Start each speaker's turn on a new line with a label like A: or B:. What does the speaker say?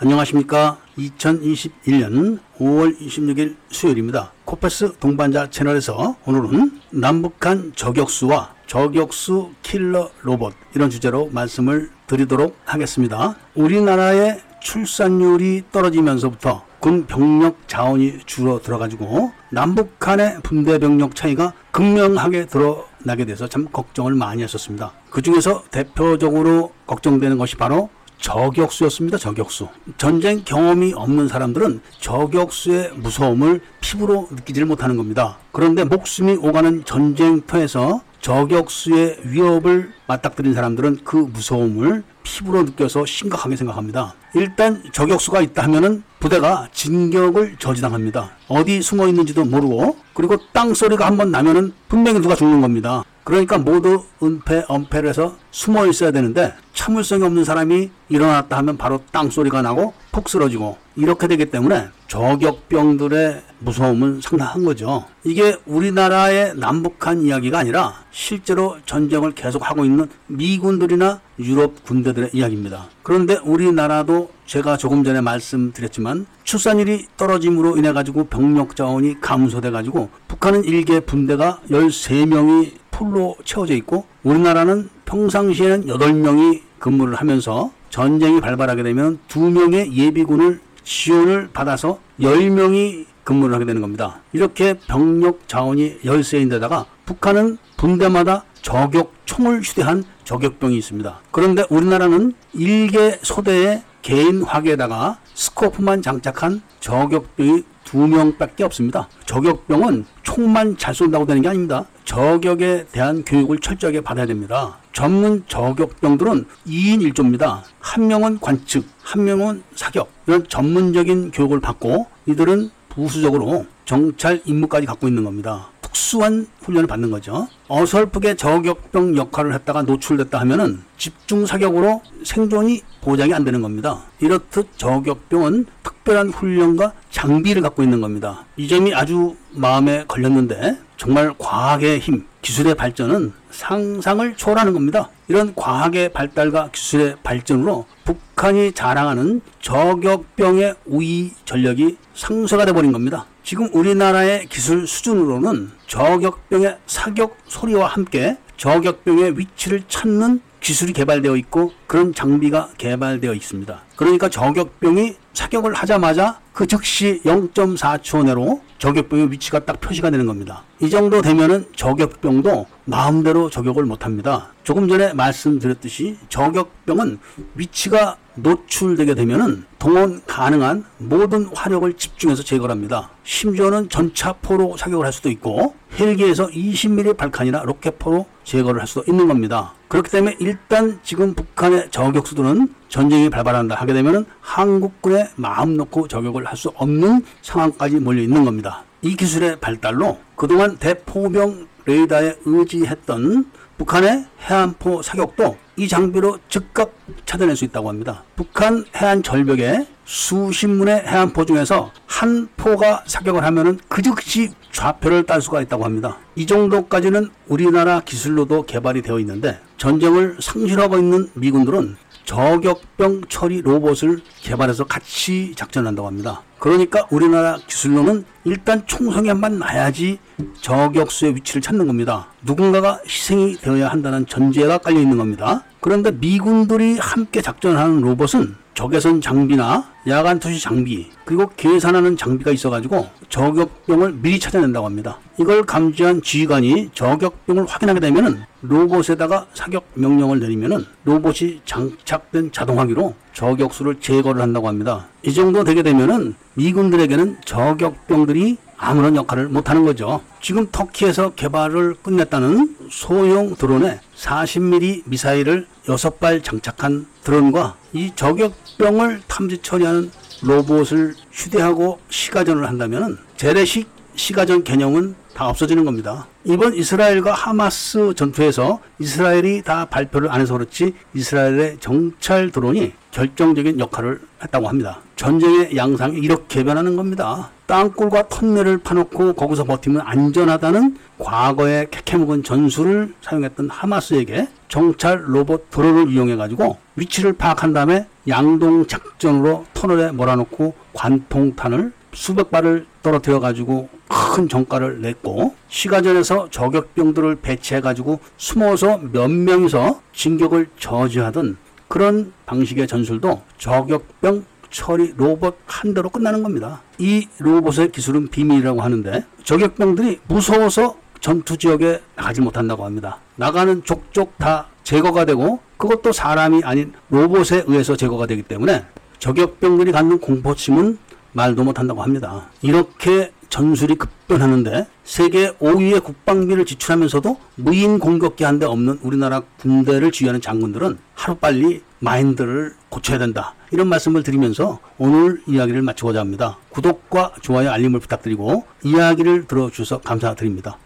A: 안녕하십니까. 2021년 5월 26일 수요일입니다. 코패스 동반자 채널에서 오늘은 남북한 저격수와 저격수 킬러 로봇 이런 주제로 말씀을 드리도록 하겠습니다. 우리나라의 출산율이 떨어지면서부터 군 병력 자원이 줄어들어가지고 남북한의 분대 병력 차이가 극명하게 드러나게 돼서 참 걱정을 많이 했었습니다. 그 중에서 대표적으로 걱정되는 것이 바로 저격수였습니다. 저격수. 전쟁 경험이 없는 사람들은 저격수의 무서움을 피부로 느끼지를 못하는 겁니다. 그런데 목숨이 오가는 전쟁터에서 저격수의 위협을 맞닥뜨린 사람들은 그 무서움을 피부로 느껴서 심각하게 생각합니다. 일단 저격수가 있다 하면은 부대가 진격을 저지당합니다. 어디 숨어 있는지도 모르고 그리고 땅 소리가 한번 나면은 분명히 누가 죽는 겁니다. 그러니까 모두 은폐, 엄폐를 해서 숨어 있어야 되는데 참을성이 없는 사람이 일어났다 하면 바로 땅 소리가 나고 폭 쓰러지고 이렇게 되기 때문에 저격병들의 무서움은 상당한 거죠. 이게 우리나라의 남북한 이야기가 아니라 실제로 전쟁을 계속하고 있는 미군들이나 유럽 군대들의 이야기입니다. 그런데 우리나라도 제가 조금 전에 말씀드렸지만 출산율이 떨어짐으로 인해 가지고 병력 자원이 감소돼 가지고 북한은 일개 분대가 13명이 풀로 채워져 있고 우리나라는 평상시에는 8명이 근무를 하면서 전쟁이 발발하게 되면 2명의 예비군을 지원을 받아서 10명이 근무를 하게 되는 겁니다. 이렇게 병력 자원이 열세인데다가 북한은 분대마다 저격 총을 휴대한 저격병이 있습니다. 그런데 우리나라는 일개 소대의 개인 화계에다가 스코프만 장착한 저격병이 두 명밖에 없습니다. 저격병은 총만 잘 쏜다고 되는 게 아닙니다. 저격에 대한 교육을 철저하게 받아야 됩니다. 전문 저격병들은 2인 1조입니다. 한 명은 관측, 한 명은 사격. 이런 전문적인 교육을 받고 이들은 부수적으로 정찰 임무까지 갖고 있는 겁니다. 특수한 훈련을 받는 거죠. 어설프게 저격병 역할을 했다가 노출됐다 하면은 집중 사격으로 생존이 보장이 안 되는 겁니다. 이렇듯 저격병은 특별한 훈련과 장비를 갖고 있는 겁니다. 이 점이 아주 마음에 걸렸는데 정말 과학의 힘, 기술의 발전은 상상을 초월하는 겁니다. 이런 과학의 발달과 기술의 발전으로 북한이 자랑하는 저격병의 우위 전력이 상쇄가 돼버린 겁니다. 지금 우리나라의 기술 수준으로는 저격병의 사격 소리와 함께 저격병의 위치를 찾는 기술이 개발되어 있고 그런 장비가 개발되어 있습니다. 그러니까 저격병이 사격을 하자마자 그 즉시 0.4초 내로 저격병의 위치가 딱 표시가 되는 겁니다. 이 정도 되면은 저격병도 마음대로 저격을 못 합니다. 조금 전에 말씀드렸듯이 저격병은 위치가 노출되게 되면은 동원 가능한 모든 화력을 집중해서 제거를 합니다. 심지어는 전차포로 사격을 할 수도 있고 헬기에서 20mm 발칸이나 로켓포로 제거를 할 수도 있는 겁니다. 그렇기 때문에 일단 지금 북한의 저격수들은 전쟁이 발발한다 하게 되면은 한국군의 마음 놓고 저격을 할 수 없는 상황까지 몰려 있는 겁니다. 이 기술의 발달로 그동안 대포병 레이더에 의지했던 북한의 해안포 사격도 이 장비로 즉각 찾아낼 수 있다고 합니다. 북한 해안 절벽에 수십 문의 해안포 중에서 한 포가 사격을 하면은 그 즉시 좌표를 딸 수가 있다고 합니다. 이 정도까지는 우리나라 기술로도 개발이 되어 있는데 전쟁을 상실하고 있는 미군들은 저격병 처리 로봇을 개발해서 같이 작전한다고 합니다. 그러니까 우리나라 기술로는 일단 총성에만 나야지 저격수의 위치를 찾는 겁니다. 누군가가 희생이 되어야 한다는 전제가 깔려 있는 겁니다. 그런데 미군들이 함께 작전하는 로봇은 적외선 장비나 야간 투시 장비 그리고 계산하는 장비가 있어가지고 저격병을 미리 찾아낸다고 합니다. 이걸 감지한 지휘관이 저격병을 확인하게 되면은 로봇에다가 사격 명령을 내리면은 로봇이 장착된 자동화기로 저격수를 제거를 한다고 합니다. 이 정도 되게 되면은 미군들에게는 저격병들이 아무런 역할을 못하는 거죠. 지금 터키에서 개발을 끝냈다는 소형 드론에 40mm 미사일을 6발 장착한 드론과 이 저격병을 탐지 처리하는 로봇을 휴대하고 시가전을 한다면 재래식 시가전 개념은 다 없어지는 겁니다. 이번 이스라엘과 하마스 전투에서 이스라엘이 다 발표를 안 해서 그렇지 이스라엘의 정찰 드론이 결정적인 역할을 했다고 합니다. 전쟁의 양상이 이렇게 변하는 겁니다. 땅굴과 터널을 파놓고 거기서 버티면 안전하다는 과거의 캐캐묵은 전술을 사용했던 하마스에게 정찰 로봇 드론을 이용해 가지고 위치를 파악한 다음에 양동 작전으로 터널에 몰아놓고 관통탄을 수백 발을 떨어뜨려 가지고 큰 정가를 냈고 시가전에서 저격병들을 배치해 가지고 숨어서 몇 명이서 진격을 저지하던 그런 방식의 전술도 저격병 처리 로봇 한 대로 끝나는 겁니다. 이 로봇의 기술은 비밀이라고 하는데 저격병들이 무서워서 전투 지역에 나가지 못한다고 합니다. 나가는 족족 다 제거가 되고 그것도 사람이 아닌 로봇에 의해서 제거가 되기 때문에 저격병들이 갖는 공포심은 말도 못한다고 합니다. 이렇게 전술이 급변하는데 세계 5위의 국방비를 지출하면서도 무인 공격기 한 대 없는 우리나라 군대를 지휘하는 장군들은 하루빨리 마인드를 고쳐야 된다. 이런 말씀을 드리면서 오늘 이야기를 마치고자 합니다. 구독과 좋아요 알림을 부탁드리고 이야기를 들어주셔서 감사드립니다.